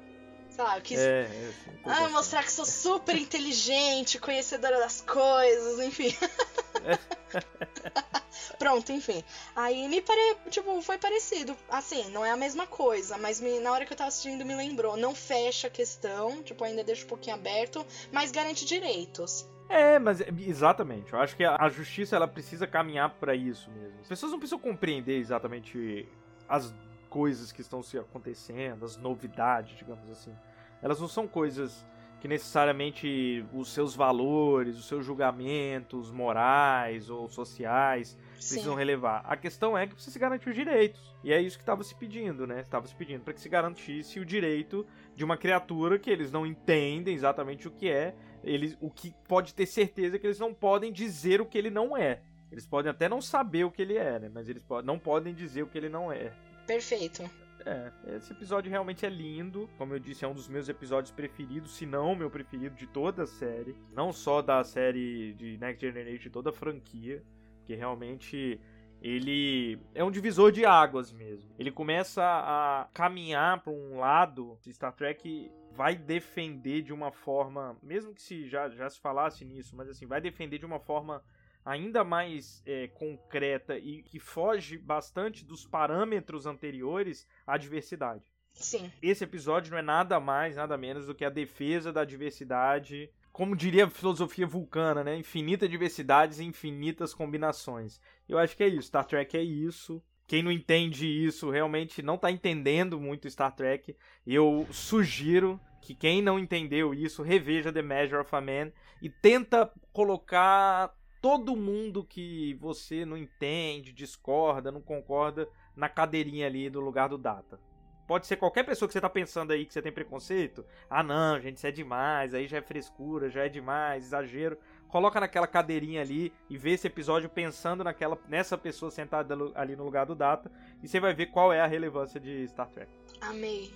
sei lá, eu quis É, é, ah, mostrar que sou super inteligente, conhecedora das coisas, enfim. Pronto, enfim. Aí me pare... tipo, foi parecido. Assim, não é a mesma coisa, mas me- na hora que eu tava assistindo me lembrou. Não fecha a questão, tipo, ainda deixa um pouquinho aberto, mas garante direitos. É, mas é- exatamente. Eu acho que a justiça ela precisa caminhar pra isso mesmo. As pessoas não precisam compreender exatamente as coisas que estão se acontecendo, as novidades, digamos assim. Elas não são coisas que necessariamente os seus valores, os seus julgamentos morais ou sociais precisam Sim. relevar. A questão é que precisa se garantir os direitos. E é isso que estava se pedindo, né? Estava se pedindo para que se garantisse o direito de uma criatura que eles não entendem exatamente o que é, eles, o que pode ter certeza que eles não podem dizer o que ele não é. Eles podem até não saber o que ele é, né? Mas eles não podem dizer o que ele não é. Perfeito. É, esse episódio realmente é lindo. Como eu disse, é um dos meus episódios preferidos, se não meu preferido de toda a série. Não só da série de Next Generation, de toda a franquia. Que realmente ele é um divisor de águas mesmo. Ele começa a caminhar para um lado. Star Trek vai defender de uma forma, mesmo que se já, já se falasse nisso, mas assim, vai defender de uma forma ainda mais é, concreta e que foge bastante dos parâmetros anteriores à diversidade. Sim. Esse episódio não é nada mais, nada menos do que a defesa da diversidade, como diria a filosofia vulcana, né? Infinitas diversidades e infinitas combinações. Eu acho que é isso, Star Trek é isso. Quem não entende isso realmente não tá entendendo muito Star Trek. Eu sugiro que quem não entendeu isso reveja The Measure of a Man e tenta colocar todo mundo que você não entende, discorda, não concorda na cadeirinha ali do lugar do Data. Pode ser qualquer pessoa que você tá pensando aí que você tem preconceito. Ah, não, gente, isso é demais, aí já é frescura, já é demais, exagero. Coloca naquela cadeirinha ali e vê esse episódio pensando naquela, nessa pessoa sentada ali no lugar do Data. E você vai ver qual é a relevância de Star Trek. Amei.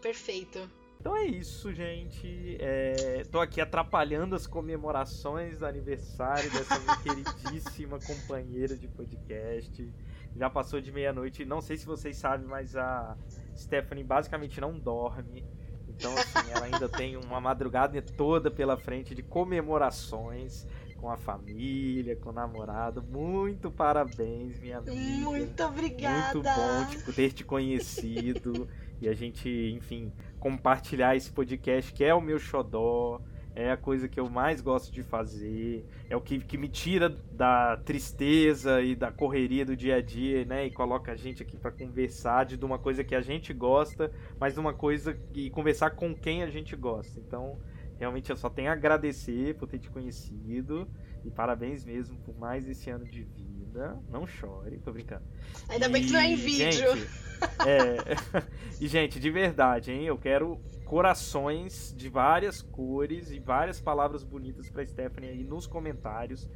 Perfeito. Então é isso, gente. É, tô aqui atrapalhando as comemorações do aniversário dessa minha queridíssima companheira de podcast. Já passou de meia-noite. Não sei se vocês sabem, mas a Stephanie basicamente não dorme. Então, assim, ela ainda tem uma madrugada toda pela frente de comemorações com a família, com o namorado. Muito parabéns, minha amiga. Muito obrigada. Muito bom tipo, ter te conhecido e a gente, enfim, compartilhar esse podcast que é o meu xodó. É a coisa que eu mais gosto de fazer. É o que, que me tira da tristeza e da correria do dia a dia, né? E coloca a gente aqui para conversar de uma coisa que a gente gosta, mas de uma coisa e conversar com quem a gente gosta. Então, realmente eu só tenho a agradecer por ter te conhecido e parabéns mesmo por mais esse ano de vida. Não chore, tô brincando. Ainda bem que não é em vídeo. Gente, é, e gente, de verdade, hein? Eu quero corações de várias cores e várias palavras bonitas para Stephanie aí nos comentários.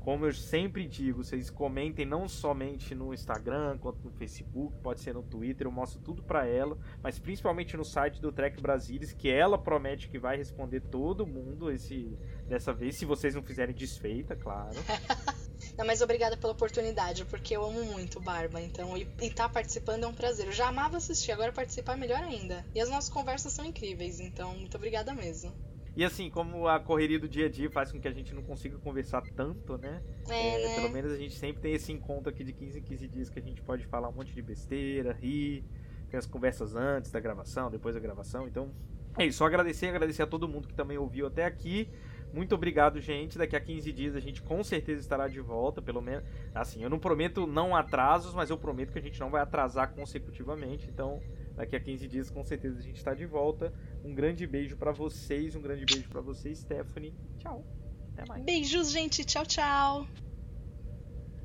Como eu sempre digo, vocês comentem não somente no Instagram, quanto no Facebook, pode ser no Twitter, eu mostro tudo para ela, mas principalmente no site do Trek Brasilis, que ela promete que vai responder todo mundo esse dessa vez, se vocês não fizerem desfeita, claro. Não, mas obrigada pela oportunidade, porque eu amo muito Barba, então, e, e tá participando é um prazer. Eu já amava assistir, agora participar é melhor ainda. E as nossas conversas são incríveis, então, muito obrigada mesmo. E assim, como a correria do dia a dia faz com que a gente não consiga conversar tanto, né? É, né? Pelo menos a gente sempre tem esse encontro aqui de 15 em 15 dias que a gente pode falar um monte de besteira, rir, tem as conversas antes da gravação, depois da gravação. Então, é isso. Só agradecer, agradecer a todo mundo que também ouviu até aqui. Muito obrigado, gente. Daqui a 15 dias a gente com certeza estará de volta, pelo menos. Assim, eu não prometo não atrasos, mas eu prometo que a gente não vai atrasar consecutivamente. Então, daqui a 15 dias com certeza a gente está de volta. Um grande beijo para vocês, um grande beijo para você, Stephanie. Tchau. Até mais. Beijos, gente. Tchau, tchau.